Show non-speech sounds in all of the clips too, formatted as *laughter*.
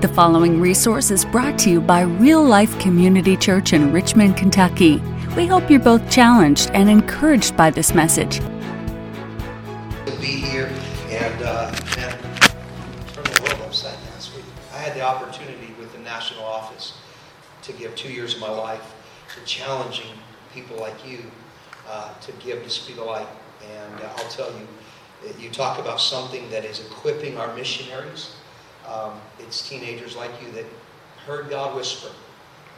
The following resource is brought to you by Real Life Community Church in Richmond, Kentucky. We hope you're both challenged and encouraged by this message. To be here and, uh, and turn the world upside down. I had the opportunity with the national office to give two years of my life to challenging people like you uh, to give to Speed the Light. And uh, I'll tell you, you talk about something that is equipping our missionaries. Um, it's teenagers like you that heard God whisper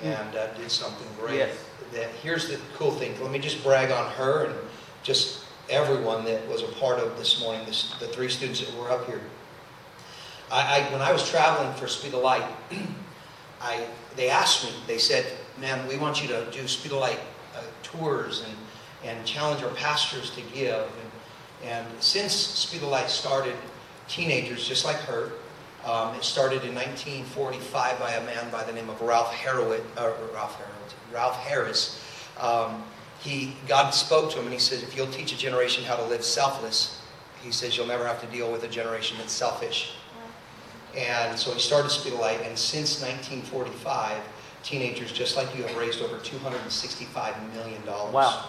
and uh, did something great. Yes. That here's the cool thing. Let me just brag on her and just everyone that was a part of this morning. This, the three students that were up here. I, I when I was traveling for Speed the Light, *clears throat* I they asked me. They said, "Man, we want you to do Speed the Light uh, tours and and challenge our pastors to give." And, and since Speed the Light started, teenagers just like her, um, it started in 1945 by a man by the name of Ralph Harrowit, uh, Ralph Harrowit, Ralph Harris. Um, he, God spoke to him and he said, if you'll teach a generation how to live selfless, he says you'll never have to deal with a generation that's selfish. And so he started Speed the Light, and since 1945, teenagers just like you have raised over 265 million dollars. Wow.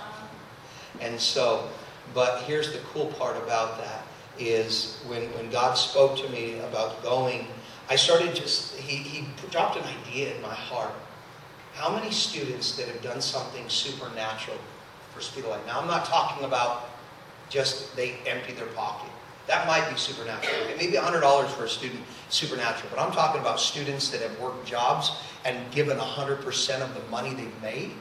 And so but here's the cool part about that is when, when God spoke to me about going, I started just, he, he dropped an idea in my heart. How many students that have done something supernatural for Speed the Light? Now, I'm not talking about just they empty their pocket. That might be supernatural. It may be $100 for a student, supernatural. But I'm talking about students that have worked jobs and given 100% of the money they've made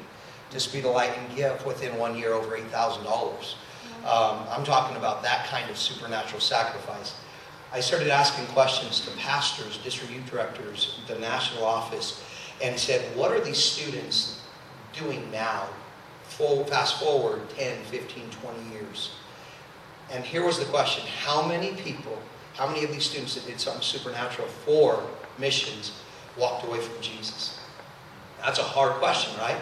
to Speed the Light and give within one year over $8,000. Um, I'm talking about that kind of supernatural sacrifice. I started asking questions to pastors, district youth directors, the national office, and said, what are these students doing now? Full, fast forward 10, 15, 20 years. And here was the question How many people, how many of these students that did something supernatural for missions walked away from Jesus? That's a hard question, right?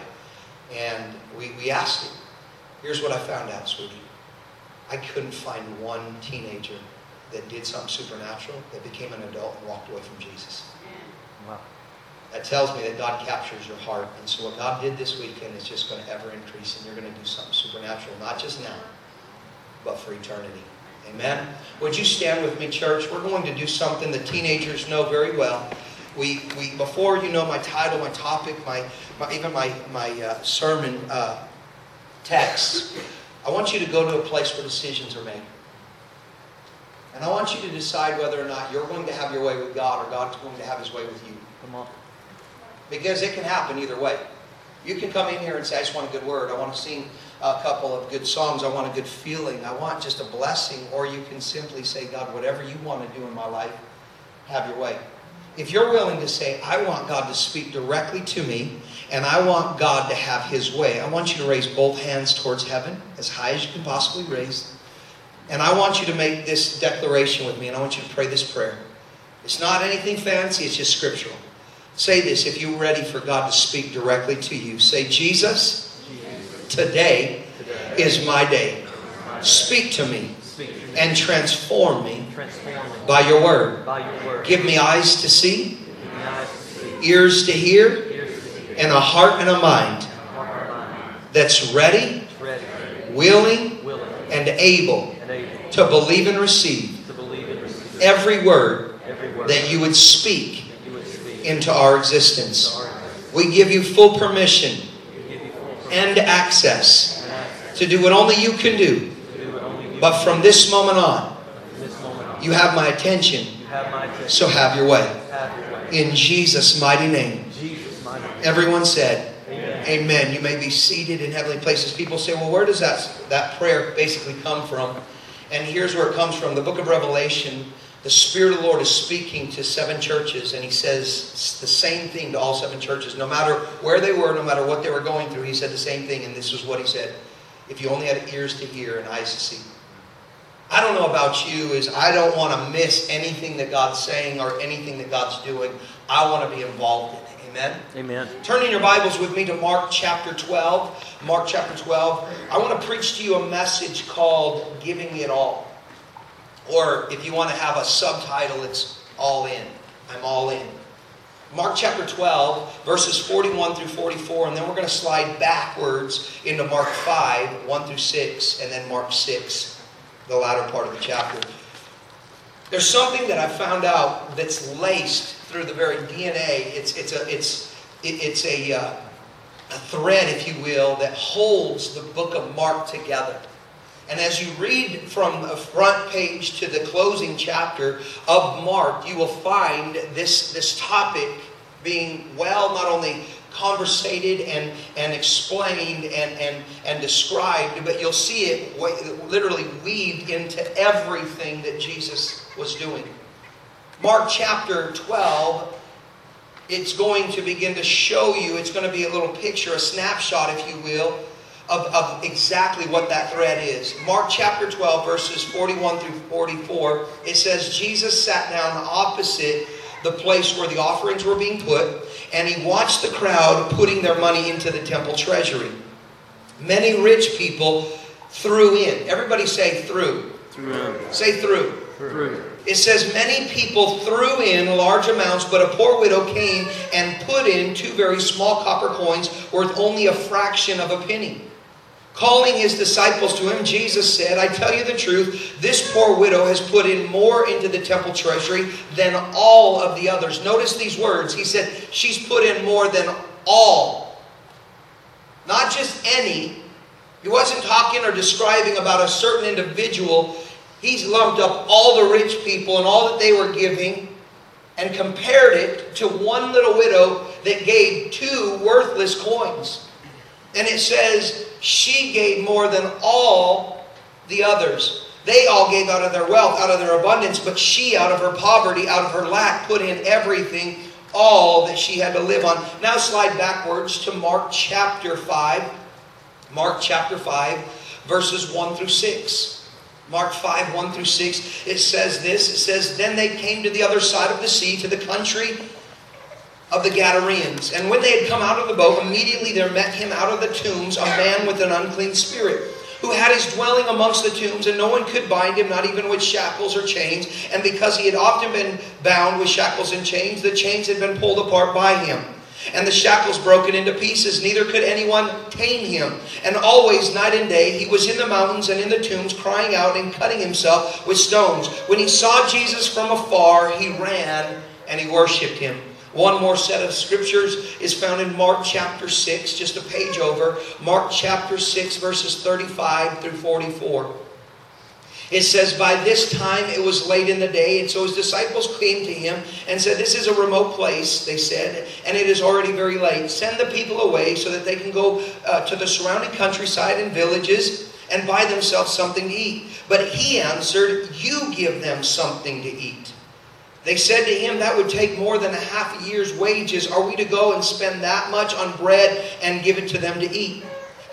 And we, we asked it. Here's what I found out, sweetie. I couldn't find one teenager that did something supernatural that became an adult and walked away from Jesus. Wow. That tells me that God captures your heart. And so what God did this weekend is just going to ever increase, and you're going to do something supernatural, not just now, but for eternity. Amen? Would you stand with me, church? We're going to do something the teenagers know very well. We, we before you know my title, my topic, my, my even my, my uh, sermon uh, text, I want you to go to a place where decisions are made. And I want you to decide whether or not you're going to have your way with God or God's going to have his way with you. Come on. Because it can happen either way. You can come in here and say, I just want a good word. I want to sing a couple of good songs. I want a good feeling. I want just a blessing. Or you can simply say, God, whatever you want to do in my life, have your way. If you're willing to say, I want God to speak directly to me, and I want God to have His way, I want you to raise both hands towards heaven, as high as you can possibly raise. And I want you to make this declaration with me, and I want you to pray this prayer. It's not anything fancy, it's just scriptural. Say this if you're ready for God to speak directly to you. Say, Jesus, today is my day. Speak to me and transform me by your word. Give me eyes to see, ears to hear, and a heart and a mind that's ready, willing, and able to believe and receive every word that you would speak into our existence. We give you full permission and access to do what only you can do. But from this moment on, you have my attention. So have your way. In Jesus' mighty name. Everyone said, Amen. You may be seated in heavenly places. People say, well, where does that, that prayer basically come from? And here's where it comes from. The book of Revelation, the Spirit of the Lord is speaking to seven churches, and He says the same thing to all seven churches. No matter where they were, no matter what they were going through, He said the same thing, and this is what He said. If you only had ears to hear and eyes to see. I don't know about you, is I don't want to miss anything that God's saying or anything that God's doing. I want to be involved in it. Amen? Amen. Turn in your Bibles with me to Mark chapter 12. Mark chapter 12. I want to preach to you a message called Giving It All. Or if you want to have a subtitle, it's All In. I'm all in. Mark chapter 12, verses 41 through 44, and then we're going to slide backwards into Mark 5, 1 through 6, and then Mark 6, the latter part of the chapter. There's something that I found out that's laced through the very DNA. It's, it's, a, it's, it, it's a, uh, a thread, if you will, that holds the book of Mark together. And as you read from the front page to the closing chapter of Mark, you will find this, this topic being well not only conversated and, and explained and, and, and described, but you'll see it literally weaved into everything that Jesus was doing. Mark chapter 12 it's going to begin to show you, it's going to be a little picture, a snapshot, if you will, of, of exactly what that thread is. Mark chapter 12, verses 41 through 44, it says, Jesus sat down opposite the place where the offerings were being put, and he watched the crowd putting their money into the temple treasury. Many rich people threw in. Everybody say through. Through. Say through. Through. It says many people threw in large amounts, but a poor widow came and put in two very small copper coins worth only a fraction of a penny. Calling his disciples to him, Jesus said, I tell you the truth, this poor widow has put in more into the temple treasury than all of the others. Notice these words. He said, She's put in more than all. Not just any. He wasn't talking or describing about a certain individual. He's lumped up all the rich people and all that they were giving and compared it to one little widow that gave two worthless coins. And it says, she gave more than all the others. They all gave out of their wealth, out of their abundance, but she, out of her poverty, out of her lack, put in everything, all that she had to live on. Now slide backwards to Mark chapter 5. Mark chapter 5, verses 1 through 6. Mark 5, 1 through 6, it says this. It says, Then they came to the other side of the sea, to the country of the Gadarenes. And when they had come out of the boat, immediately there met him out of the tombs a man with an unclean spirit, who had his dwelling amongst the tombs, and no one could bind him, not even with shackles or chains. And because he had often been bound with shackles and chains, the chains had been pulled apart by him. And the shackles broken into pieces, neither could anyone tame him. And always, night and day, he was in the mountains and in the tombs, crying out and cutting himself with stones. When he saw Jesus from afar, he ran and he worshipped him. One more set of scriptures is found in Mark chapter 6, just a page over. Mark chapter 6, verses 35 through 44. It says, By this time it was late in the day, and so his disciples came to him and said, This is a remote place, they said, and it is already very late. Send the people away so that they can go uh, to the surrounding countryside and villages and buy themselves something to eat. But he answered, You give them something to eat. They said to him, That would take more than a half a year's wages. Are we to go and spend that much on bread and give it to them to eat?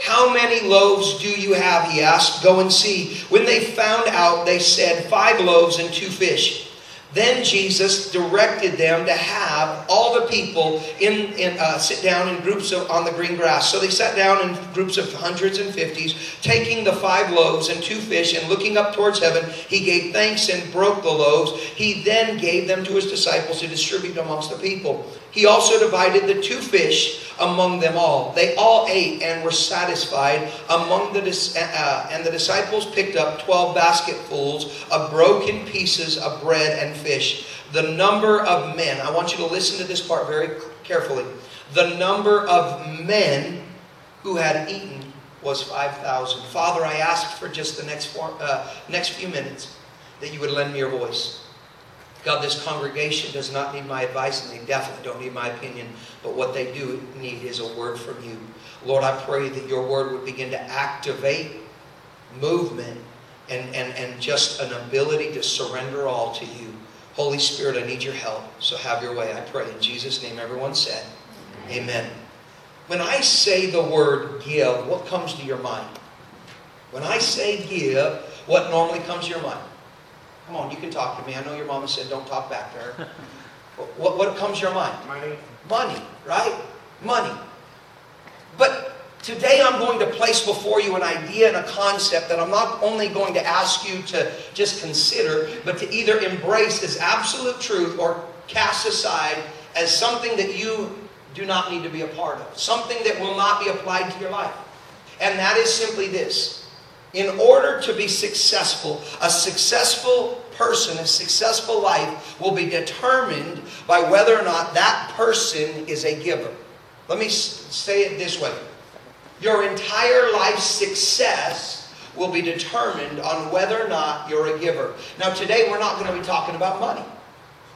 How many loaves do you have? He asked. Go and see. When they found out, they said, Five loaves and two fish. Then Jesus directed them to have all the people in, in uh, sit down in groups of, on the green grass. So they sat down in groups of hundreds and fifties, taking the five loaves and two fish, and looking up towards heaven, he gave thanks and broke the loaves. He then gave them to his disciples to distribute amongst the people. He also divided the two fish among them all. They all ate and were satisfied. Among the uh, and the disciples picked up twelve basketfuls of broken pieces of bread and fish. The number of men. I want you to listen to this part very carefully. The number of men who had eaten was five thousand. Father, I ask for just the next four, uh, next few minutes that you would lend me your voice. God, this congregation does not need my advice, and they definitely don't need my opinion, but what they do need is a word from you. Lord, I pray that your word would begin to activate movement and, and, and just an ability to surrender all to you. Holy Spirit, I need your help, so have your way. I pray in Jesus' name. Everyone said, Amen. Amen. When I say the word give, what comes to your mind? When I say give, what normally comes to your mind? Come on, you can talk to me. I know your mama said don't talk back to her. *laughs* what, what comes to your mind? Money. Money, right? Money. But today I'm going to place before you an idea and a concept that I'm not only going to ask you to just consider, but to either embrace as absolute truth or cast aside as something that you do not need to be a part of, something that will not be applied to your life. And that is simply this. In order to be successful, a successful person, a successful life will be determined by whether or not that person is a giver. Let me say it this way Your entire life's success will be determined on whether or not you're a giver. Now, today we're not going to be talking about money.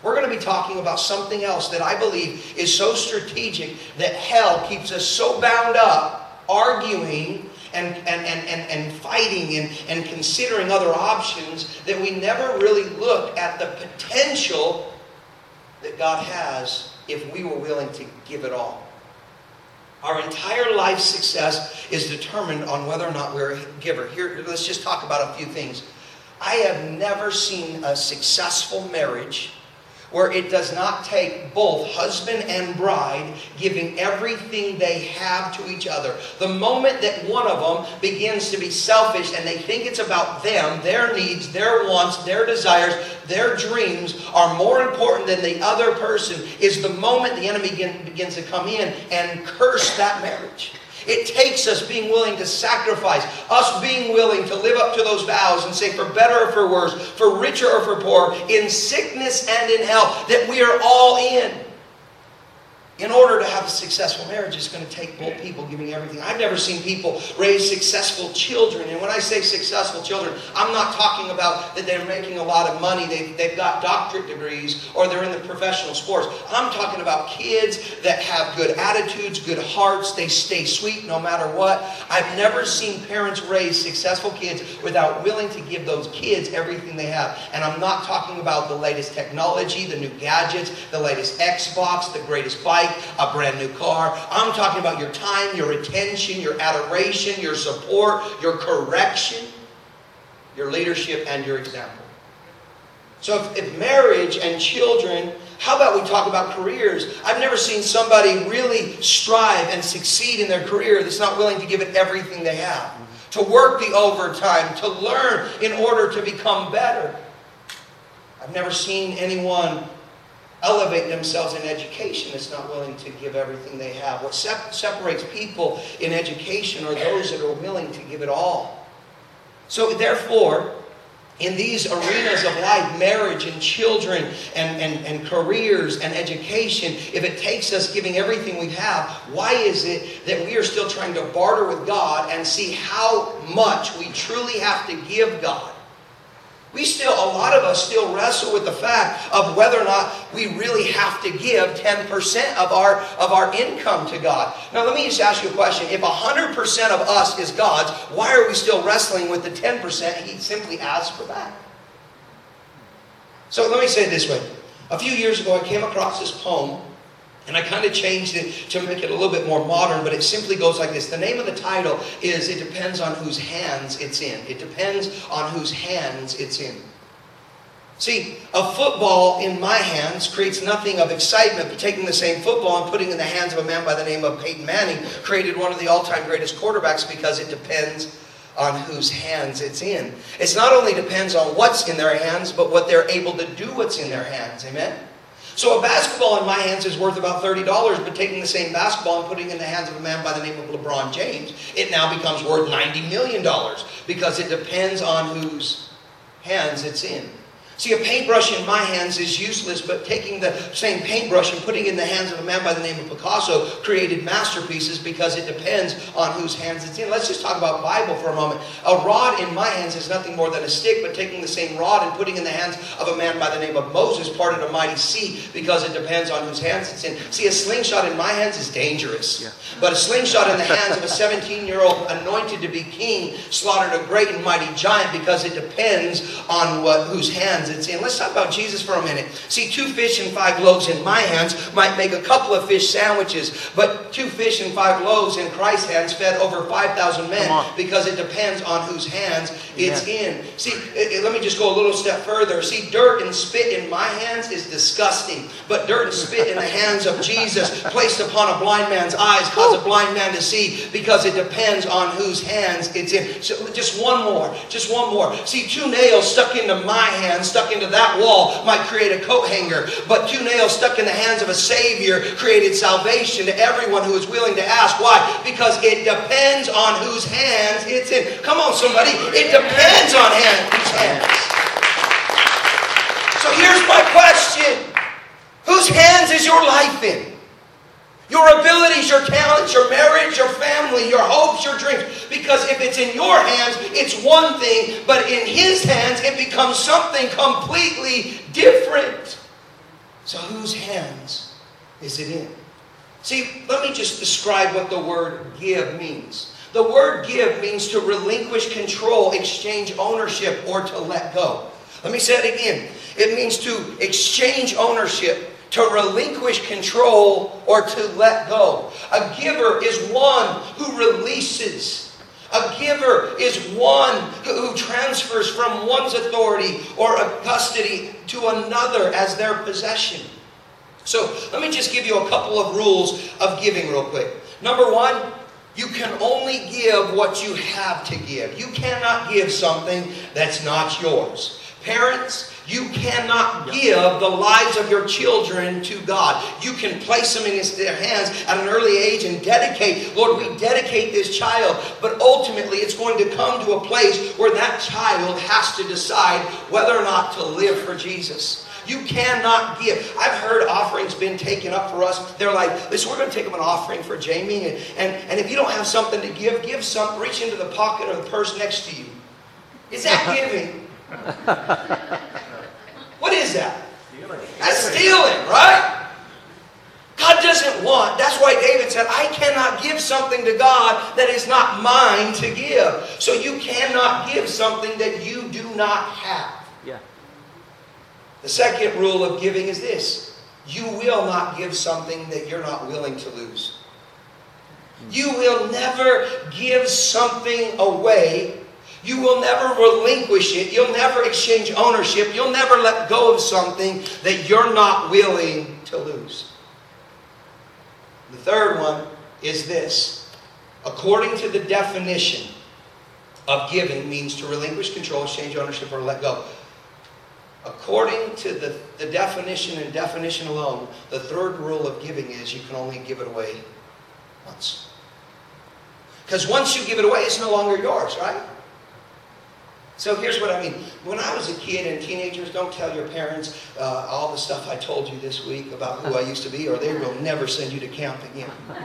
We're going to be talking about something else that I believe is so strategic that hell keeps us so bound up arguing and, and, and, and, and fighting and, and considering other options that we never really look at the potential that God has if we were willing to give it all. Our entire life success is determined on whether or not we're a giver. Here, let's just talk about a few things. I have never seen a successful marriage where it does not take both husband and bride giving everything they have to each other. The moment that one of them begins to be selfish and they think it's about them, their needs, their wants, their desires, their dreams are more important than the other person is the moment the enemy begins to come in and curse that marriage. It takes us being willing to sacrifice, us being willing to live up to those vows and say, for better or for worse, for richer or for poor, in sickness and in health, that we are all in in order to have a successful marriage, it's going to take both people giving everything. I've never seen people raise successful children. And when I say successful children, I'm not talking about that they're making a lot of money, they've, they've got doctorate degrees, or they're in the professional sports. I'm talking about kids that have good attitudes, good hearts, they stay sweet no matter what. I've never seen parents raise successful kids without willing to give those kids everything they have. And I'm not talking about the latest technology, the new gadgets, the latest Xbox, the greatest bike a brand new car. I'm talking about your time, your attention, your adoration, your support, your correction, your leadership, and your example. So if, if, marriage and children, how about we talk about careers? I've never seen somebody really strive and succeed in their career that's not willing to give it everything they have. To work the overtime, to learn in order to become better. I've never seen anyone elevate themselves in education that's not willing to give everything they have. What sep- separates people in education are those that are willing to give it all. So, therefore, in these arenas of life, marriage and children and, and, and careers and education, if it takes us giving everything we have, why is it that we are still trying to barter with God and see how much we truly have to give God? We still, a lot of us still wrestle with the fact of whether or not we really have to give 10% of our, of our income to God. Now, let me just ask you a question. If 100% of us is God's, why are we still wrestling with the 10% He simply asks for back? So let me say it this way. A few years ago, I came across this poem and I kind of changed it to make it a little bit more modern, but it simply goes like this. The name of the title is It Depends on Whose Hands It's In. It depends on whose hands it's in. See, a football in my hands creates nothing of excitement, but taking the same football and putting it in the hands of a man by the name of Peyton Manning created one of the all time greatest quarterbacks because it depends on whose hands it's in. It's not only depends on what's in their hands, but what they're able to do what's in their hands. Amen? So a basketball in my hands is worth about $30, but taking the same basketball and putting it in the hands of a man by the name of LeBron James, it now becomes worth $90 million because it depends on whose hands it's in. See, a paintbrush in my hands is useless, but taking the same paintbrush and putting it in the hands of a man by the name of Picasso created masterpieces because it depends on whose hands it's in. Let's just talk about Bible for a moment. A rod in my hands is nothing more than a stick, but taking the same rod and putting in the hands of a man by the name of Moses parted a mighty sea because it depends on whose hands it's in. See, a slingshot in my hands is dangerous, yeah. but a slingshot in the hands of a 17-year-old anointed to be king slaughtered a great and mighty giant because it depends on what whose hands it's in. Let's talk about Jesus for a minute. See, two fish and five loaves in my hands might make a couple of fish sandwiches, but two fish and five loaves in Christ's hands fed over 5,000 men because it depends on whose hands it's yeah. in. See, it, it, let me just go a little step further. See, dirt and spit in my hands is disgusting, but dirt and spit in the *laughs* hands of Jesus placed upon a blind man's eyes cause a blind man to see because it depends on whose hands it's in. So just one more, just one more. See, two nails stuck into my hands, stuck into that wall might create a coat hanger, but two nails stuck in the hands of a Savior created salvation to everyone who is willing to ask. Why? Because it depends on whose hands it's in. Come on, somebody. It depends on hand, whose hands. So here's my question Whose hands is your life in? Your abilities, your talents, your marriage, your family, your hopes, your dreams. Because if it's in your hands, it's one thing, but in His hands, it becomes something completely different. So, whose hands is it in? See, let me just describe what the word give means. The word give means to relinquish control, exchange ownership, or to let go. Let me say it again. It means to exchange ownership, to relinquish control or to let go. A giver is one who releases. A giver is one who transfers from one's authority or custody to another as their possession. So let me just give you a couple of rules of giving, real quick. Number one, you can only give what you have to give. You cannot give something that's not yours. Parents, you cannot give the lives of your children to God. You can place them in their hands at an early age and dedicate, Lord, we dedicate this child, but ultimately it's going to come to a place where that child has to decide whether or not to live for Jesus. You cannot give. I've heard offerings been taken up for us. They're like, listen, we're going to take up an offering for Jamie. And, and, and if you don't have something to give, give some. Reach into the pocket of the purse next to you. Is that *laughs* giving? *laughs* Is that? That's stealing, right? God doesn't want. That's why David said, I cannot give something to God that is not mine to give. So you cannot give something that you do not have. Yeah. The second rule of giving is this you will not give something that you're not willing to lose. You will never give something away you will never relinquish it. You'll never exchange ownership. You'll never let go of something that you're not willing to lose. The third one is this. According to the definition of giving means to relinquish control, exchange ownership, or let go. According to the, the definition and definition alone, the third rule of giving is you can only give it away once. Because once you give it away, it's no longer yours, right? So here's what I mean. When I was a kid and teenagers, don't tell your parents uh, all the stuff I told you this week about who I used to be, or they will never send you to camp again. *laughs*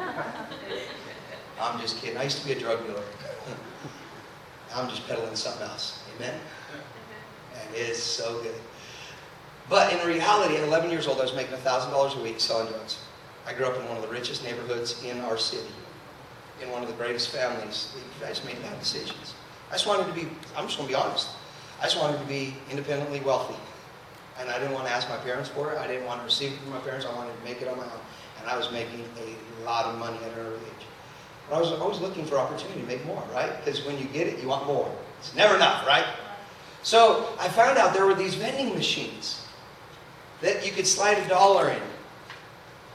I'm just kidding. I used to be a drug dealer. I'm just peddling something else. Amen? And it's so good. But in reality, at 11 years old, I was making $1,000 a week selling drugs. I grew up in one of the richest neighborhoods in our city, in one of the greatest families. You guys made bad decisions. I just wanted to be, I'm just going to be honest. I just wanted to be independently wealthy. And I didn't want to ask my parents for it. I didn't want to receive it from my parents. I wanted to make it on my own. And I was making a lot of money at an early age. But I was always looking for opportunity to make more, right? Because when you get it, you want more. It's never enough, right? So I found out there were these vending machines that you could slide a dollar in.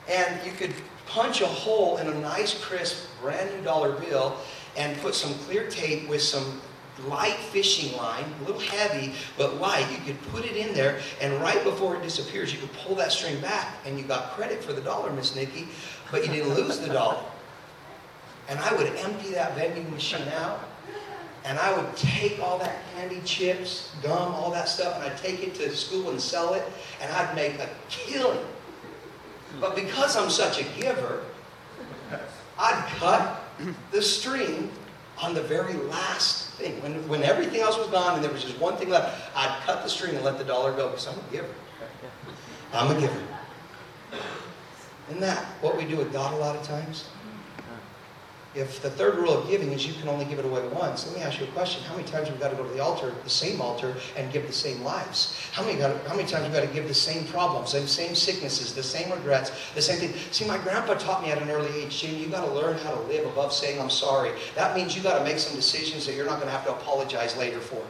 And you could punch a hole in a nice, crisp, brand new dollar bill and put some clear tape with some light fishing line, a little heavy, but light. You could put it in there, and right before it disappears, you could pull that string back, and you got credit for the dollar, Miss Nikki, but you didn't lose the dollar. And I would empty that vending machine out, and I would take all that candy, chips, gum, all that stuff, and I'd take it to school and sell it, and I'd make a killing. But because I'm such a giver, I'd cut the string on the very last thing. When, when everything else was gone and there was just one thing left, I'd cut the string and let the dollar go because I'm a giver. I'm a giver. Isn't that what we do with God a lot of times? If the third rule of giving is you can only give it away once, let me ask you a question. How many times have we got to go to the altar, the same altar, and give the same lives? How many, got, how many times have we got to give the same problems, the same sicknesses, the same regrets, the same thing? See, my grandpa taught me at an early age, Jim, you got to learn how to live above saying I'm sorry. That means you got to make some decisions that you're not going to have to apologize later for.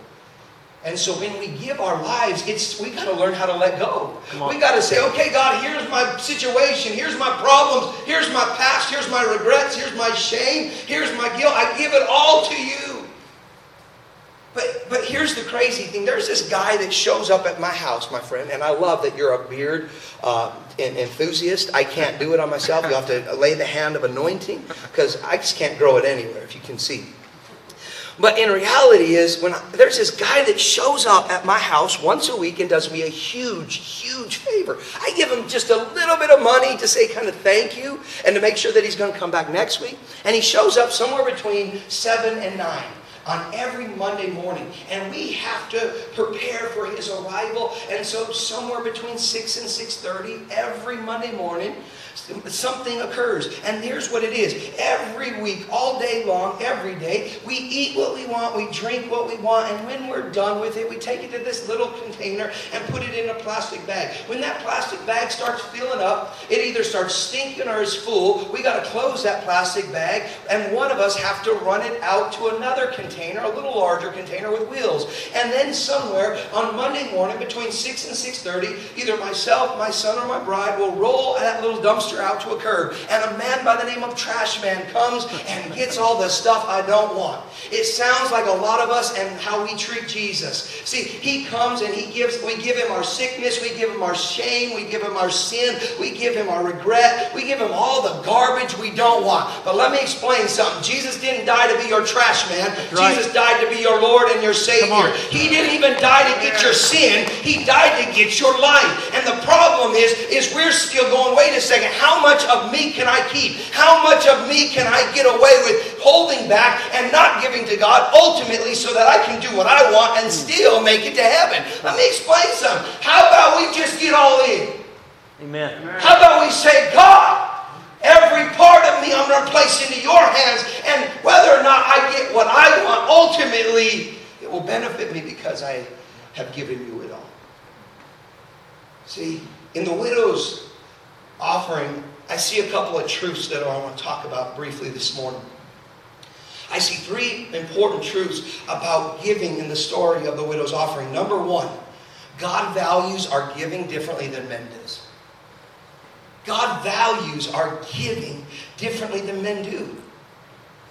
And so when we give our lives, it's we got to learn how to let go. We got to say, okay, God, here's my situation, here's my problems, here's my past, here's my regrets, here's my shame, here's my guilt. I give it all to you. But, but here's the crazy thing. There's this guy that shows up at my house, my friend, and I love that you're a beard uh, enthusiast. I can't do it on myself. You have to lay the hand of anointing because I just can't grow it anywhere, if you can see. But in reality is when I, there's this guy that shows up at my house once a week and does me a huge, huge favor. I give him just a little bit of money to say kind of thank you and to make sure that he's going to come back next week. And he shows up somewhere between 7 and 9 on every Monday morning. And we have to prepare for his arrival. And so somewhere between 6 and 6.30 every Monday morning, something occurs. And here's what it is. Every week, all day long, every day, we eat what we want, we drink what we want, and when we're done with it, we take it to this little container and put it in a plastic bag. When that plastic bag starts filling up, it either starts stinking or is full. We got to close that plastic bag, and one of us have to run it out to another container, a little larger container with wheels. And then somewhere on Monday morning between 6 and 6.30, either myself, my son, or my bride will roll that little dumpster dumpster out to a curb. And a man by the name of Trash Man comes and gets all the stuff I don't want. It sounds like a lot of us and how we treat Jesus. See, he comes and he gives, we give him our sickness, we give him our shame, we give him our sin, we give him our regret, we give him all the garbage we don't want. But let me explain something. Jesus didn't die to be your trash man. Right. Jesus died to be your Lord and your Savior. He didn't even die to get your sin. He died to get your life. And the problem is, is we're still going, wait a second, how much of me can I keep? How much of me can I get away with holding back and not giving to God ultimately so that I can do what I want and still make it to heaven? Let me explain something. How about we just get all in? Amen. How about we say, God, every part of me I'm going to place into your hands, and whether or not I get what I want, ultimately it will benefit me because I have given you it all. See, in the widow's offering, I see a couple of truths that I want to talk about briefly this morning. I see three important truths about giving in the story of the widow's offering. Number one, God values our giving differently than men do. God values our giving differently than men do.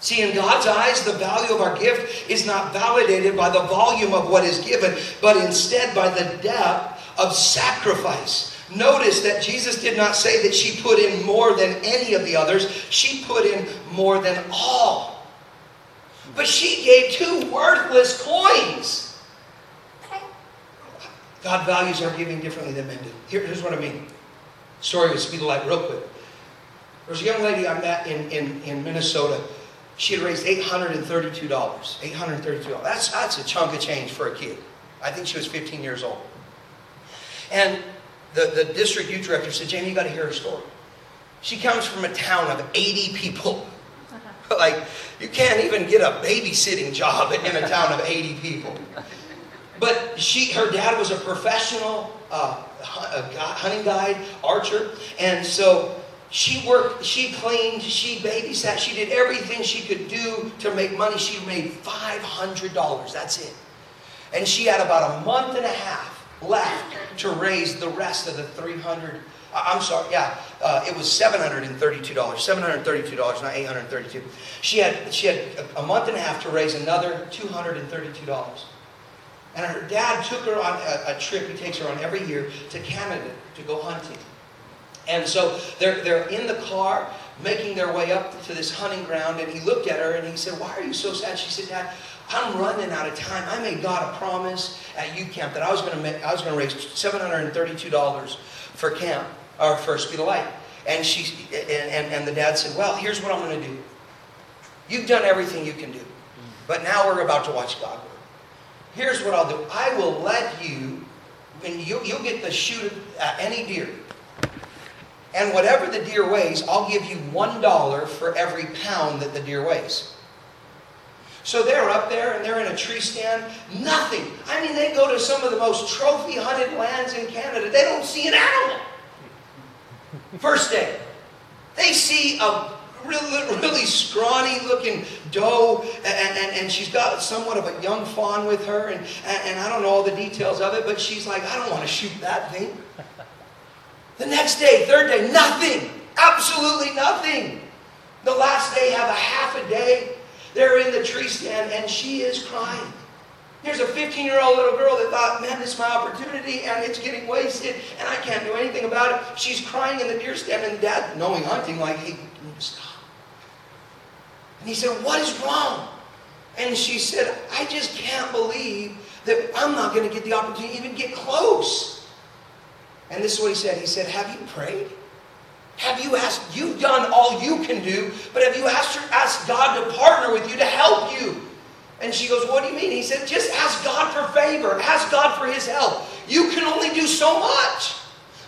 See, in God's eyes, the value of our gift is not validated by the volume of what is given, but instead by the depth of sacrifice. Notice that Jesus did not say that she put in more than any of the others, she put in more than all. But she gave two worthless coins. God values our giving differently than men do. Here, here's what I mean. Story with Speed the Light, real quick. There was a young lady I met in, in, in Minnesota. She had raised $832. $832. That's, that's a chunk of change for a kid. I think she was 15 years old. And the, the district youth director said, Jamie, you got to hear her story. She comes from a town of 80 people. *laughs* like, you can't even get a babysitting job in a town of 80 people. But she, her dad was a professional uh, hunting guide, archer, and so she worked, she cleaned, she babysat, she did everything she could do to make money. She made $500. That's it. And she had about a month and a half left to raise the rest of the 300 I'm sorry, yeah, uh, it was $732. $732, not 832 She had, she had a month and a half to raise another $232. And her dad took her on a, a trip, he takes her on every year, to Canada to go hunting. And so they're, they're in the car, making their way up to this hunting ground, and he looked at her and he said, Why are you so sad? She said, Dad, I'm running out of time. I made God a promise at youth camp that I was going to make, I was to raise $732 for camp or for Speed the Light. And she and, and, and the dad said, "Well, here's what I'm going to do. You've done everything you can do, but now we're about to watch God work. Here's what I'll do. I will let you, and you, you'll get to shoot at any deer." And whatever the deer weighs, I'll give you $1 for every pound that the deer weighs. So they're up there and they're in a tree stand. Nothing. I mean, they go to some of the most trophy hunted lands in Canada. They don't see an animal. First day. They see a really, really scrawny looking doe, and, and, and she's got somewhat of a young fawn with her, and, and, and I don't know all the details of it, but she's like, I don't want to shoot that thing. The next day, third day, nothing. Absolutely nothing. The last day, have a half a day they're in the tree stand and she is crying. Here's a 15 year old little girl that thought, man, this is my opportunity and it's getting wasted and I can't do anything about it. She's crying in the deer stand and dad, knowing hunting, like, hey, stop. And he said, what is wrong? And she said, I just can't believe that I'm not going to get the opportunity to even get close. And this is what he said. He said, Have you prayed? Have you asked? You've done all you can do, but have you asked, asked God to partner with you to help you? And she goes, What do you mean? He said, Just ask God for favor. Ask God for his help. You can only do so much.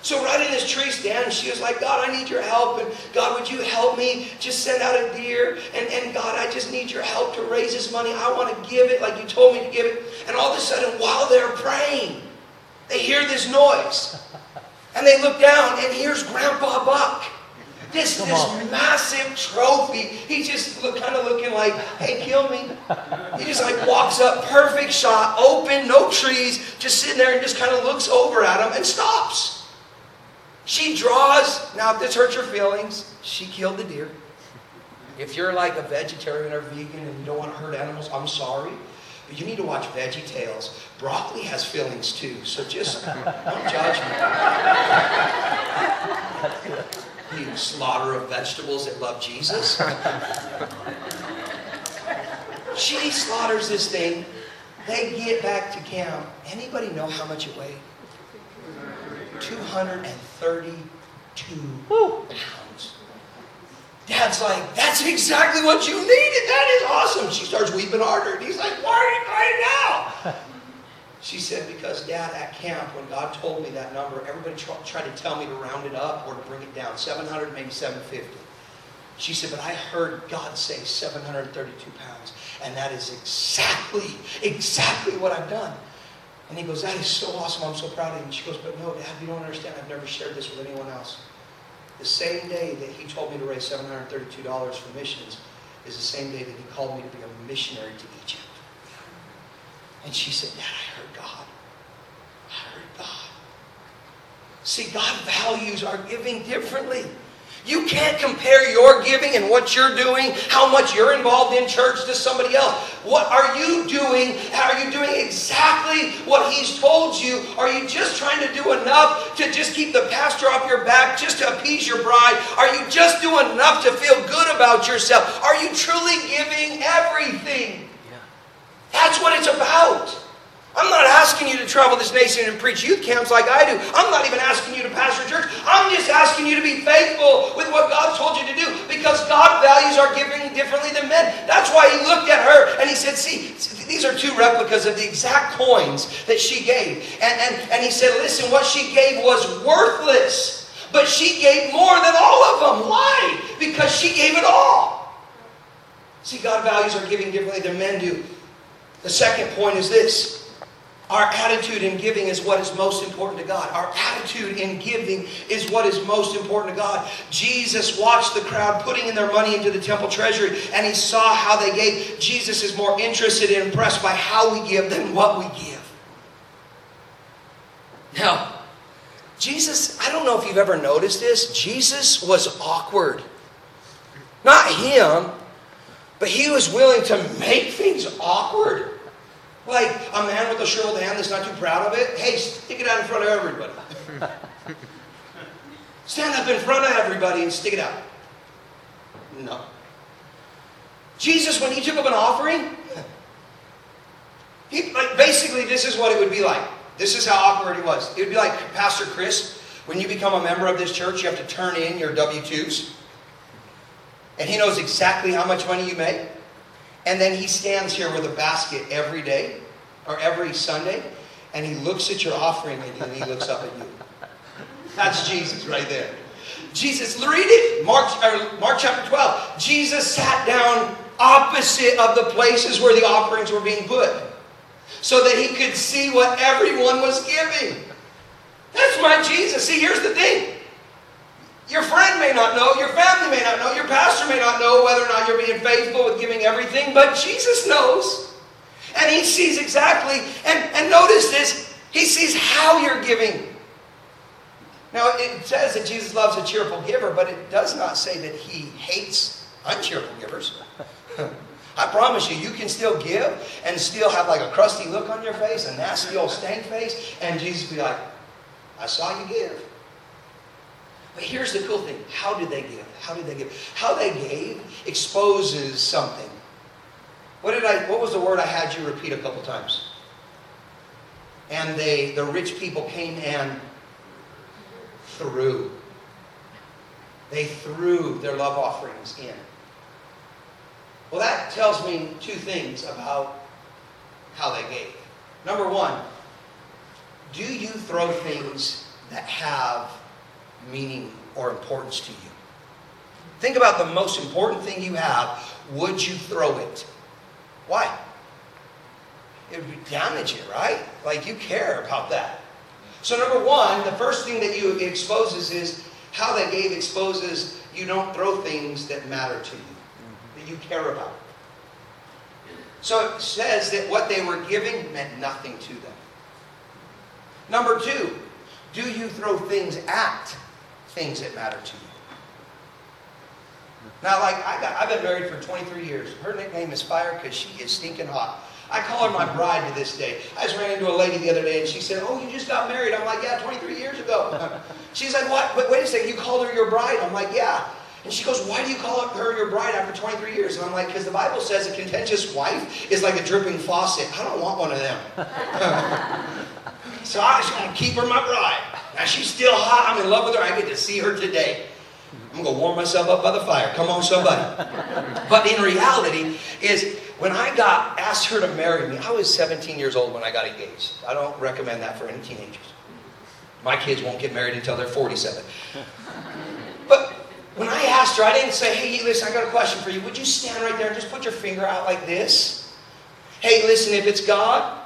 So right in this tree stand, she was like, God, I need your help. And God, would you help me just send out a deer? And, and God, I just need your help to raise this money. I want to give it like you told me to give it. And all of a sudden, while they're praying, they hear this noise. And they look down, and here's Grandpa Buck. This, this massive trophy. He just look, kind of looking like, hey, kill me. He just like walks up, perfect shot, open, no trees, just sitting there and just kind of looks over at him and stops. She draws, now if this hurts your feelings, she killed the deer. If you're like a vegetarian or vegan and you don't want to hurt animals, I'm sorry. But you need to watch Veggie Tales. Broccoli has feelings too, so just *laughs* don't judge me. You slaughter of vegetables that love Jesus. she slaughters this thing. They get back to camp. Anybody know how much it weighed? 232 pounds. Dad's like, that's exactly what you needed. That is awesome. She starts weeping harder. And he's like, why are you crying now? *laughs* She said, because dad, at camp, when God told me that number, everybody tried to tell me to round it up or to bring it down. 700, maybe 750. She said, but I heard God say 732 pounds. And that is exactly, exactly what I've done. And he goes, That is so awesome. I'm so proud of you. And she goes, But no, Dad, you don't understand. I've never shared this with anyone else. The same day that he told me to raise $732 for missions is the same day that he called me to be a missionary to Egypt. And she said, Dad, I heard God. I heard God. See, God values our giving differently. You can't compare your giving and what you're doing, how much you're involved in church to somebody else. What are you doing? Are you doing exactly what he's told you? Are you just trying to do enough to just keep the pastor off your back, just to appease your bride? Are you just doing enough to feel good about yourself? Are you truly giving everything? Yeah. That's what it's about. I'm not asking you to travel this nation and preach youth camps like I do. I'm not even asking you to pastor church. I'm just asking you to be faithful with what God told you to do because God values our giving differently than men. That's why he looked at her and he said, See, these are two replicas of the exact coins that she gave. And, and, and he said, Listen, what she gave was worthless, but she gave more than all of them. Why? Because she gave it all. See, God values our giving differently than men do. The second point is this our attitude in giving is what is most important to God. Our attitude in giving is what is most important to God. Jesus watched the crowd putting in their money into the temple treasury and he saw how they gave. Jesus is more interested and impressed by how we give than what we give. Now, Jesus, I don't know if you've ever noticed this, Jesus was awkward. Not him, but he was willing to make things awkward. Like a man with a shriveled hand that's not too proud of it. Hey, stick it out in front of everybody. *laughs* Stand up in front of everybody and stick it out. No. Jesus, when he took up an offering, he, like, basically, this is what it would be like. This is how awkward he was. It would be like Pastor Chris, when you become a member of this church, you have to turn in your W 2s. And he knows exactly how much money you make. And then he stands here with a basket every day or every Sunday, and he looks at your offering and he looks up at you. That's Jesus right there. Jesus, read it. Mark, Mark chapter 12. Jesus sat down opposite of the places where the offerings were being put so that he could see what everyone was giving. That's my Jesus. See, here's the thing your friend may not know, your family may not know, your pastor may not know whether or not you're being faithful with giving everything, but Jesus knows. And he sees exactly, and, and notice this, he sees how you're giving. Now, it says that Jesus loves a cheerful giver, but it does not say that he hates uncheerful givers. *laughs* I promise you, you can still give and still have like a crusty look on your face, a nasty old stank face, and Jesus be like, I saw you give. But here's the cool thing. How did they give? How did they give? How they gave exposes something. What did I what was the word I had you repeat a couple times? And they the rich people came and threw. They threw their love offerings in. Well, that tells me two things about how they gave. Number one, do you throw things that have meaning or importance to you? Think about the most important thing you have. Would you throw it? Why? It would damage it, right? Like you care about that. So, number one, the first thing that you exposes is how that gave exposes you don't throw things that matter to you that you care about. So it says that what they were giving meant nothing to them. Number two, do you throw things at things that matter to you? Now, like, I got, I've been married for 23 years. Her nickname is Fire because she is stinking hot. I call her my bride to this day. I just ran into a lady the other day and she said, Oh, you just got married. I'm like, Yeah, 23 years ago. *laughs* She's like, What? But wait a second, you called her your bride? I'm like, Yeah. And she goes, Why do you call her your bride after 23 years? And I'm like, Because the Bible says a contentious wife is like a dripping faucet. I don't want one of them. *laughs* so I just want to keep her my bride. Now she's still hot. I'm in love with her. I get to see her today. I'm going to warm myself up by the fire. Come on, somebody. *laughs* but in reality, is when I got asked her to marry me, I was 17 years old when I got engaged. I don't recommend that for any teenagers. My kids won't get married until they're 47. But when I asked her, I didn't say, hey, listen, I got a question for you. Would you stand right there and just put your finger out like this? Hey, listen, if it's God,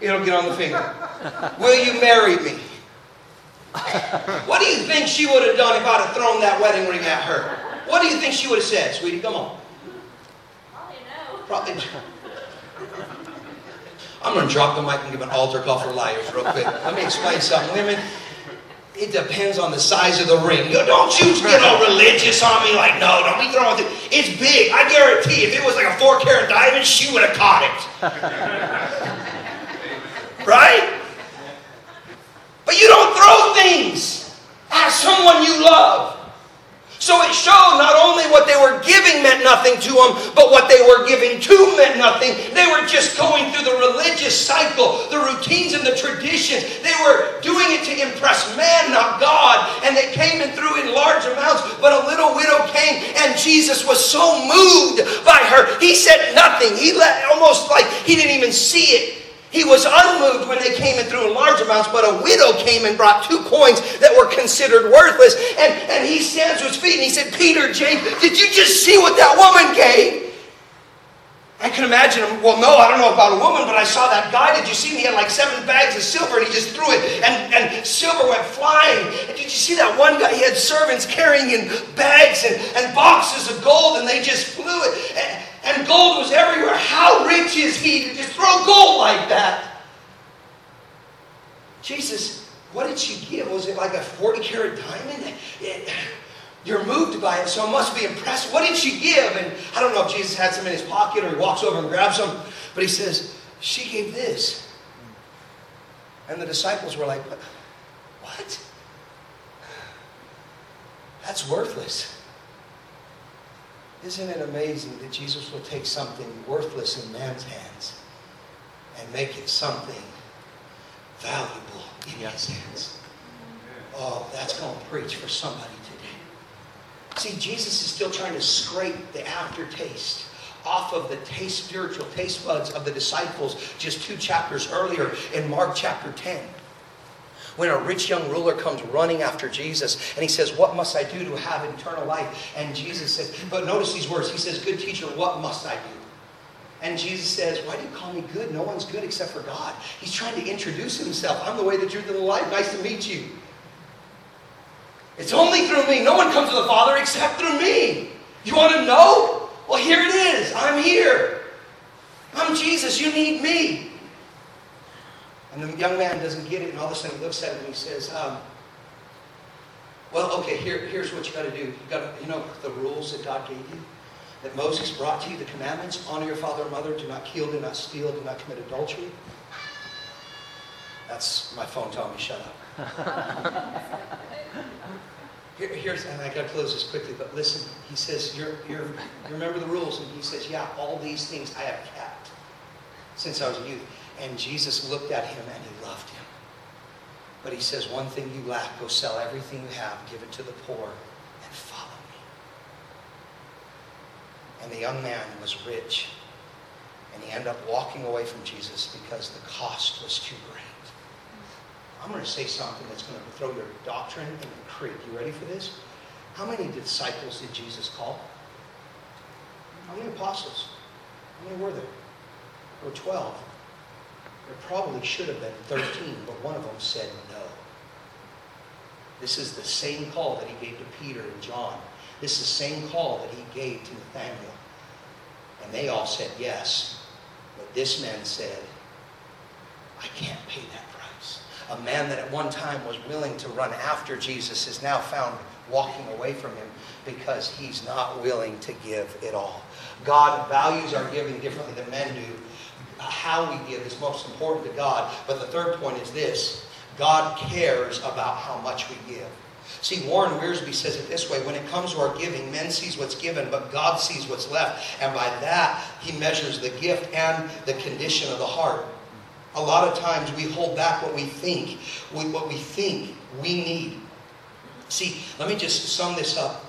it'll get on the finger. Will you marry me? what do you think she would have done if I'd have thrown that wedding ring at her? What do you think she would have said, sweetie? Come on. Probably no. Probably. I'm going to drop the mic and give an altar call for liars real quick. Let me explain something. Women, it depends on the size of the ring. You don't you get all religious on me like, no, don't be throwing it. It's big. I guarantee if it was like a four carat diamond, she would have caught it. Right? But you don't throw things at someone you love. So it showed not only what they were giving meant nothing to them, but what they were giving to meant nothing. They were just going through the religious cycle, the routines and the traditions. They were doing it to impress man, not God. And they came and threw in large amounts. But a little widow came, and Jesus was so moved by her, he said nothing. He let almost like he didn't even see it. He was unmoved when they came and threw in large amounts, but a widow came and brought two coins that were considered worthless. And, and he stands to his feet and he said, Peter, James, did you just see what that woman gave? I can imagine him. Well, no, I don't know about a woman, but I saw that guy. Did you see him? He had like seven bags of silver and he just threw it, and, and silver went flying. And did you see that one guy? He had servants carrying in bags and, and boxes of gold, and they just flew it. And, and gold was everywhere. How rich is he to just throw gold like that? Jesus, what did she give? Was it like a 40 carat diamond? It, *sighs* you're moved by it, so it must be impressive. What did she give? And I don't know if Jesus had some in his pocket or he walks over and grabs some, but he says, She gave this. And the disciples were like, What? That's worthless. Isn't it amazing that Jesus will take something worthless in man's hands and make it something valuable in his hands? Oh, that's going to preach for somebody today. See, Jesus is still trying to scrape the aftertaste off of the taste, spiritual taste buds of the disciples just two chapters earlier in Mark chapter 10 when a rich young ruler comes running after Jesus and he says, What must I do to have eternal life? And Jesus says, But notice these words. He says, Good teacher, what must I do? And Jesus says, Why do you call me good? No one's good except for God. He's trying to introduce himself. I'm the way, the truth, and the life. Nice to meet you. It's only through me. No one comes to the Father except through me. You want to know? Well, here it is. I'm here. I'm Jesus. You need me. And the young man doesn't get it, and all of a sudden he looks at him and he says, um, Well, okay, here, here's what you got to do. You got to, you know, the rules that God gave you. that Moses brought to you the commandments honor your father and mother, do not kill, do not steal, do not commit adultery. That's my phone telling me shut up. *laughs* Here, here's, and I got to close this quickly, but listen, he says, you're, you're, you remember the rules? And he says, yeah, all these things I have kept since I was a youth. And Jesus looked at him and he loved him. But he says, one thing you lack, go sell everything you have, give it to the poor, and follow me. And the young man was rich. And he ended up walking away from Jesus because the cost was too great. I'm going to say something that's going to throw your doctrine in the creek. You ready for this? How many disciples did Jesus call? How many apostles? How many were there? There were 12. There probably should have been 13, but one of them said no. This is the same call that he gave to Peter and John. This is the same call that he gave to Nathaniel. And they all said yes. But this man said, I can't pay that price. a man that at one time was willing to run after Jesus is now found walking away from him because he's not willing to give it all. God values our giving differently than men do. How we give is most important to God. But the third point is this God cares about how much we give. See, Warren Wiersbe says it this way when it comes to our giving, men sees what's given, but God sees what's left. And by that, he measures the gift and the condition of the heart. A lot of times we hold back what we think, what we think we need. See, let me just sum this up.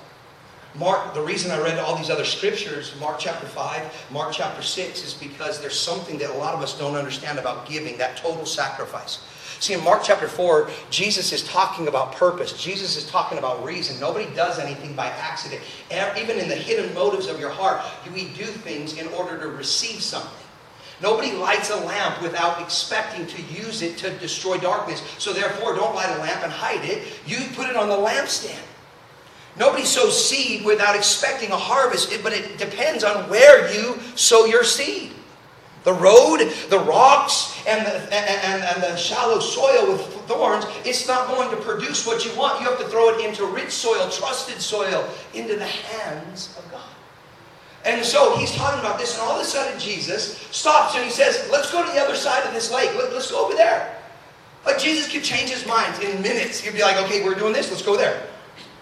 Mark, the reason I read all these other scriptures, Mark chapter 5, Mark chapter 6, is because there's something that a lot of us don't understand about giving, that total sacrifice. See, in Mark chapter 4, Jesus is talking about purpose. Jesus is talking about reason. Nobody does anything by accident. Even in the hidden motives of your heart, we do things in order to receive something. Nobody lights a lamp without expecting to use it to destroy darkness. So therefore, don't light a lamp and hide it. You put it on the lampstand. Nobody sows seed without expecting a harvest, but it depends on where you sow your seed. The road, the rocks, and the, and, and the shallow soil with thorns, it's not going to produce what you want. You have to throw it into rich soil, trusted soil, into the hands of God. And so he's talking about this, and all of a sudden Jesus stops and he says, Let's go to the other side of this lake. Let, us go over there. Like Jesus could change his mind in minutes. He'd be like, Okay, we're doing this, let's go there.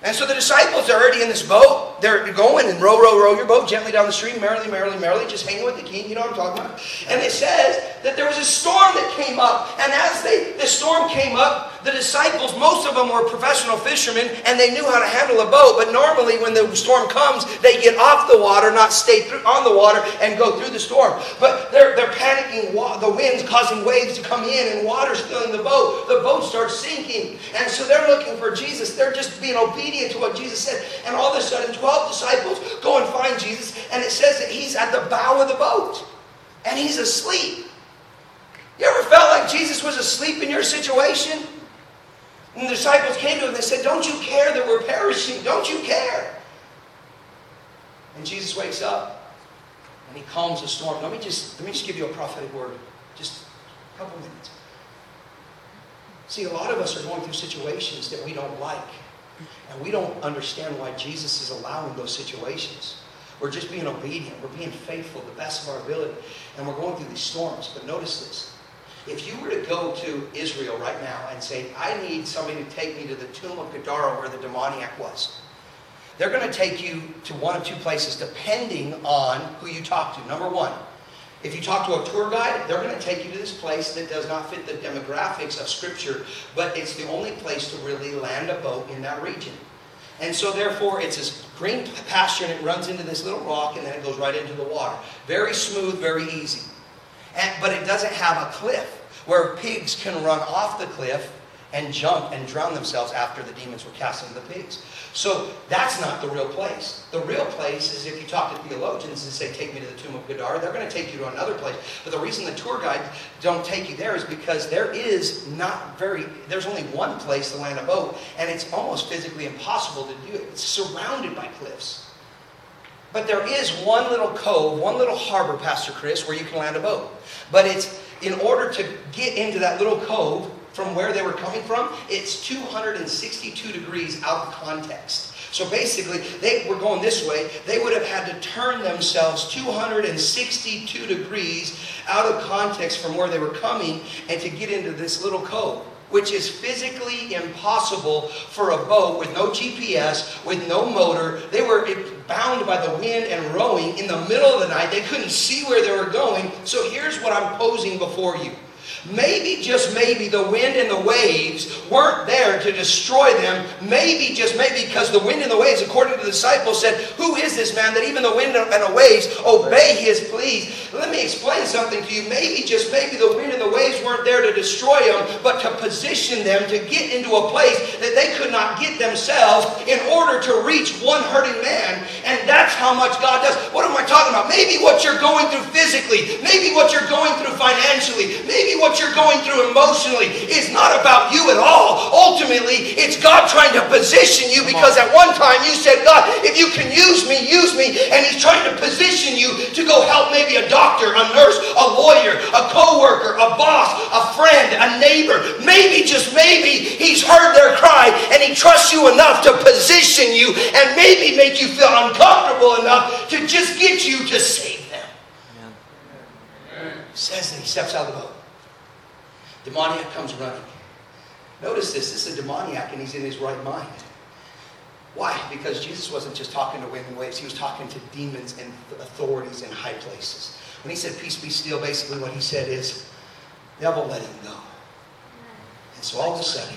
And so the disciples are already in this boat. They're going and row, row, row your boat gently down the stream, merrily, merrily, merrily, just hanging with the king. You know what I'm talking about? And it says that there was a storm that came up. And as they, the storm came up, the disciples, most of them were professional fishermen and they knew how to handle a boat. But normally, when the storm comes, they get off the water, not stay through, on the water, and go through the storm. But they're, they're panicking. The wind's causing waves to come in and water's filling the boat. The boat starts sinking. And so they're looking for Jesus. They're just being obedient to what Jesus said. And all of a sudden, 12 disciples go and find Jesus. And it says that he's at the bow of the boat and he's asleep. You ever felt like Jesus was asleep in your situation? And the disciples came to him and they said, Don't you care that we're perishing? Don't you care? And Jesus wakes up and he calms the storm. Let me just, let me just give you a prophetic word. Just a couple minutes. See, a lot of us are going through situations that we don't like. And we don't understand why Jesus is allowing those situations. We're just being obedient. We're being faithful the best of our ability. And we're going through these storms. But notice this. If you were to go to Israel right now and say, I need somebody to take me to the tomb of Gadara where the demoniac was, they're going to take you to one of two places depending on who you talk to. Number one, if you talk to a tour guide, they're going to take you to this place that does not fit the demographics of Scripture, but it's the only place to really land a boat in that region. And so, therefore, it's this green pasture and it runs into this little rock and then it goes right into the water. Very smooth, very easy. And, but it doesn't have a cliff where pigs can run off the cliff and jump and drown themselves after the demons were cast into the pigs. So that's not the real place. The real place is if you talk to theologians and say, take me to the tomb of Gadara, they're going to take you to another place. But the reason the tour guides don't take you there is because there is not very, there's only one place to land a boat, and it's almost physically impossible to do it. It's surrounded by cliffs. But there is one little cove, one little harbor, Pastor Chris, where you can land a boat. But it's in order to get into that little cove from where they were coming from, it's 262 degrees out of context. So basically, they were going this way. They would have had to turn themselves 262 degrees out of context from where they were coming and to get into this little cove which is physically impossible for a boat with no GPS, with no motor. They were bound by the wind and rowing in the middle of the night. They couldn't see where they were going. So here's what I'm posing before you. Maybe, just maybe, the wind and the waves weren't there to destroy them. Maybe, just maybe, because the wind and the waves, according to the disciples, said, Who is this man that even the wind and the waves obey his pleas? Let me explain something to you. Maybe, just maybe, the wind and the waves weren't there to destroy them, but to position them to get into a place that they could not get themselves in order to reach one hurting man. And that's how much God does. What am I talking about? Maybe what you're going through physically, maybe what you're going through financially, maybe what what you're going through emotionally is not about you at all. Ultimately, it's God trying to position you because at one time you said, God, if you can use me, use me. And He's trying to position you to go help maybe a doctor, a nurse, a lawyer, a co worker, a boss, a friend, a neighbor. Maybe, just maybe, He's heard their cry and He trusts you enough to position you and maybe make you feel uncomfortable enough to just get you to save them. Says that he steps out of the boat. Demoniac comes running. Notice this this is a demoniac and he's in his right mind. Why? Because Jesus wasn't just talking to wind and waves, he was talking to demons and authorities in high places. When he said, Peace be still, basically what he said is, Devil, let him go. And so all of a sudden,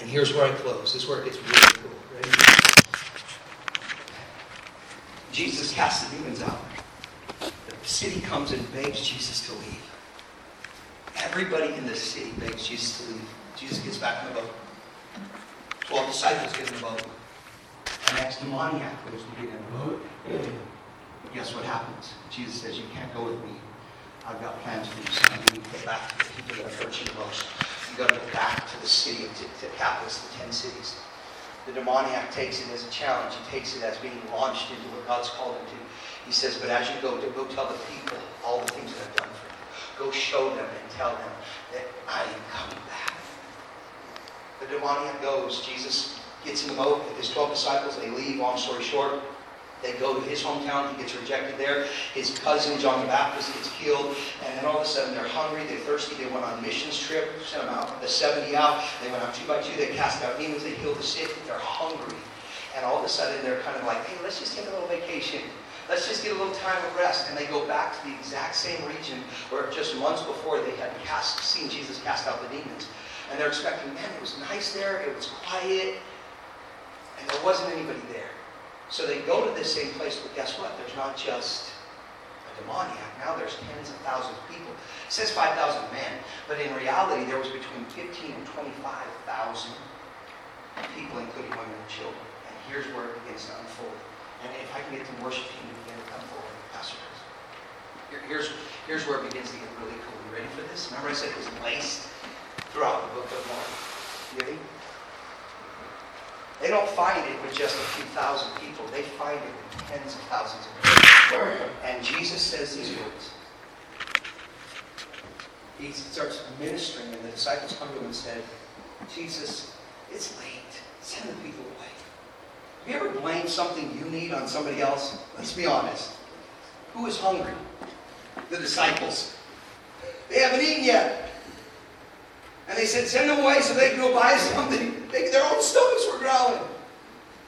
and here's where I close. This is where it gets really cool. Ready? Jesus casts the demons out. The city comes and begs Jesus to leave. Everybody in the city begs Jesus to leave. Jesus gets back in the boat. Twelve disciples get in the boat. The next demoniac goes to get in the boat. Guess what happens? Jesus says, You can't go with me. I've got plans for you, son. You need to go back to the people that hurt you the most. You've got to go back to the city of Decapolis, the ten cities. The demoniac takes it as a challenge. He takes it as being launched into what God's called him to. He says, But as you go, go tell the people all the things that I've done for you. Go show them and tell them that I am coming back. The demoniac goes. Jesus gets in the boat with his 12 disciples. They leave, long story short. They go to his hometown. He gets rejected there. His cousin, John the Baptist, gets killed. And then all of a sudden, they're hungry. They're thirsty. They went on missions trip. Sent them out. The 70 out. They went out two by two. They cast out demons. They healed the sick. They're hungry. And all of a sudden, they're kind of like, hey, let's just take a little vacation. Let's just get a little time of rest. And they go back to the exact same region where just months before they had cast, seen Jesus cast out the demons. And they're expecting, man, it was nice there, it was quiet, and there wasn't anybody there. So they go to this same place, but guess what? There's not just a demoniac. Now there's tens of thousands of people. It says 5,000 men, but in reality there was between 15 and 25,000 people, including women and children. And here's where it begins to unfold. And if I can get the worship team to begin to come forward, Pastor Here, here's, here's where it begins to get really cool. You ready for this? Remember I said it was laced throughout the book of Mark. You ready? They don't find it with just a few thousand people. They find it with tens of thousands of people. And Jesus says these words. He starts ministering, and the disciples come to him and said, Jesus, it's late. Send the people away. Have you ever blamed something you need on somebody else? Let's be honest. Who is hungry? The disciples. They haven't eaten yet. And they said, send them away so they can go buy *laughs* something. They, their own stomachs were growling.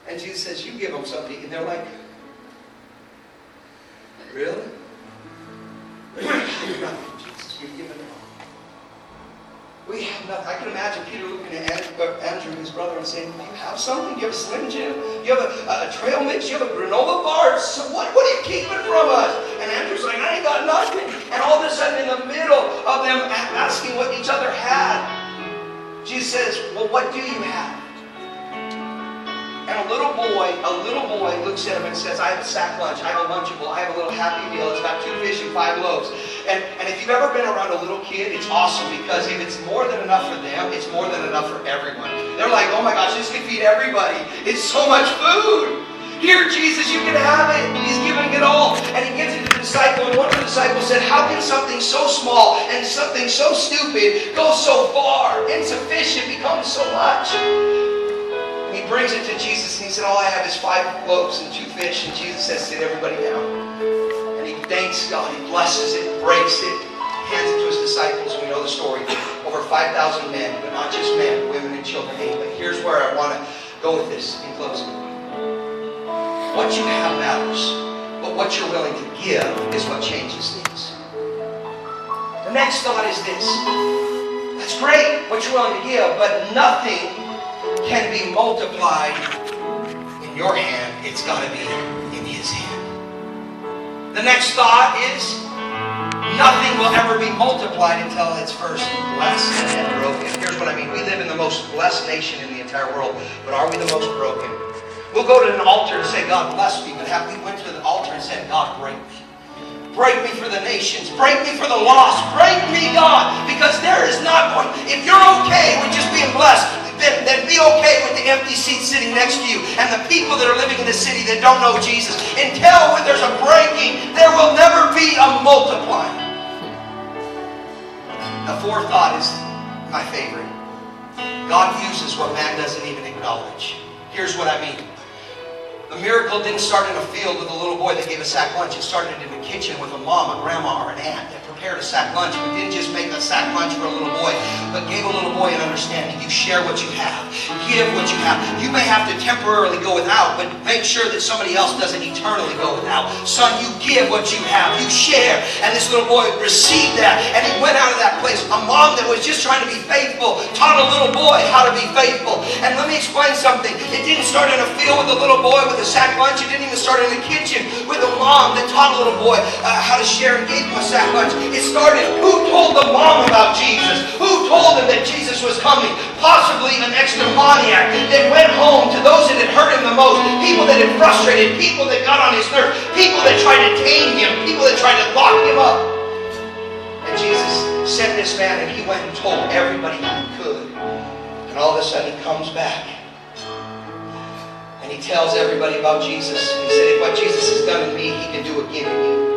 And Jesus says, you give them something. And they're like, really? We have nothing. I can imagine Peter looking at Andrew, uh, his brother, and saying, Do you have something? You have a Slim Jim? You have a, a, trail mix? You have a granola bar? So what, what are you keeping from us? And Andrew's like, I ain't got nothing. And all of a sudden, in the middle of them asking what each other had, Jesus says, Well, what do you have? A little boy, a little boy looks at him and says, I have a sack lunch, I have a Lunchable, I have a little Happy Meal, it's got two fish and five loaves. And, and if you've ever been around a little kid, it's awesome because if it's more than enough for them, it's more than enough for everyone. They're like, oh my gosh, this could feed everybody. It's so much food. Here, Jesus, you can have it. He's giving it all. And he gives it to the disciple. And one of the disciples said, How can something so small and something so stupid go so far? Insufficient becomes so much. Brings it to Jesus and he said, All I have is five loaves and two fish. And Jesus says, Sit everybody down. And he thanks God. He blesses it, breaks it, hands it to his disciples. We know the story. Over 5,000 men, but not just men, women and children. But here's where I want to go with this in closing. What you have matters, but what you're willing to give is what changes things. The next thought is this. That's great, what you're willing to give, but nothing can be multiplied in your hand. It's got to be in His hand. The next thought is nothing will ever be multiplied until it's first blessed and broken. Here's what I mean. We live in the most blessed nation in the entire world, but are we the most broken? We'll go to an altar and say, God bless me, but have we went to the altar and said, God break me? Break me for the nations. Break me for the lost. Break me, God, because there is not going. If you're okay with just being blessed, then, then be okay with the empty seat sitting next to you and the people that are living in the city that don't know Jesus. Until when there's a breaking, there will never be a multiplying. The fourth thought is my favorite. God uses what man doesn't even acknowledge. Here's what I mean. The miracle didn't start in a field with a little boy that gave a sack lunch. It started in a kitchen with a mom, a grandma, or an aunt that prepared a sack lunch. But didn't just make a sack lunch for a little boy, but gave a little boy an understanding. You share what you have. Give what you have. You may have to temporarily go without, but make sure that somebody else doesn't eternally go without. Son, you give what you have. You share. And this little boy received that, and he went out of that place. A mom that was just trying to be faithful taught a little boy how to be faithful. And let me explain something. It didn't start in a field with a little boy with a sack lunch. It didn't even start in the kitchen with a mom that taught a little boy uh, how to share and gave him a sack lunch. It started, who told the mom about Jesus? Who told him that Jesus was coming? Possibly an ex-demoniac that went home to those that had hurt him the most, people that had frustrated, people that got on his nerves, people that tried to tame him, people that tried to lock him up. And Jesus sent this man and he went and told everybody he could. And all of a sudden he comes back and he tells everybody about Jesus. He said, if what Jesus has done in me, he can do again in you.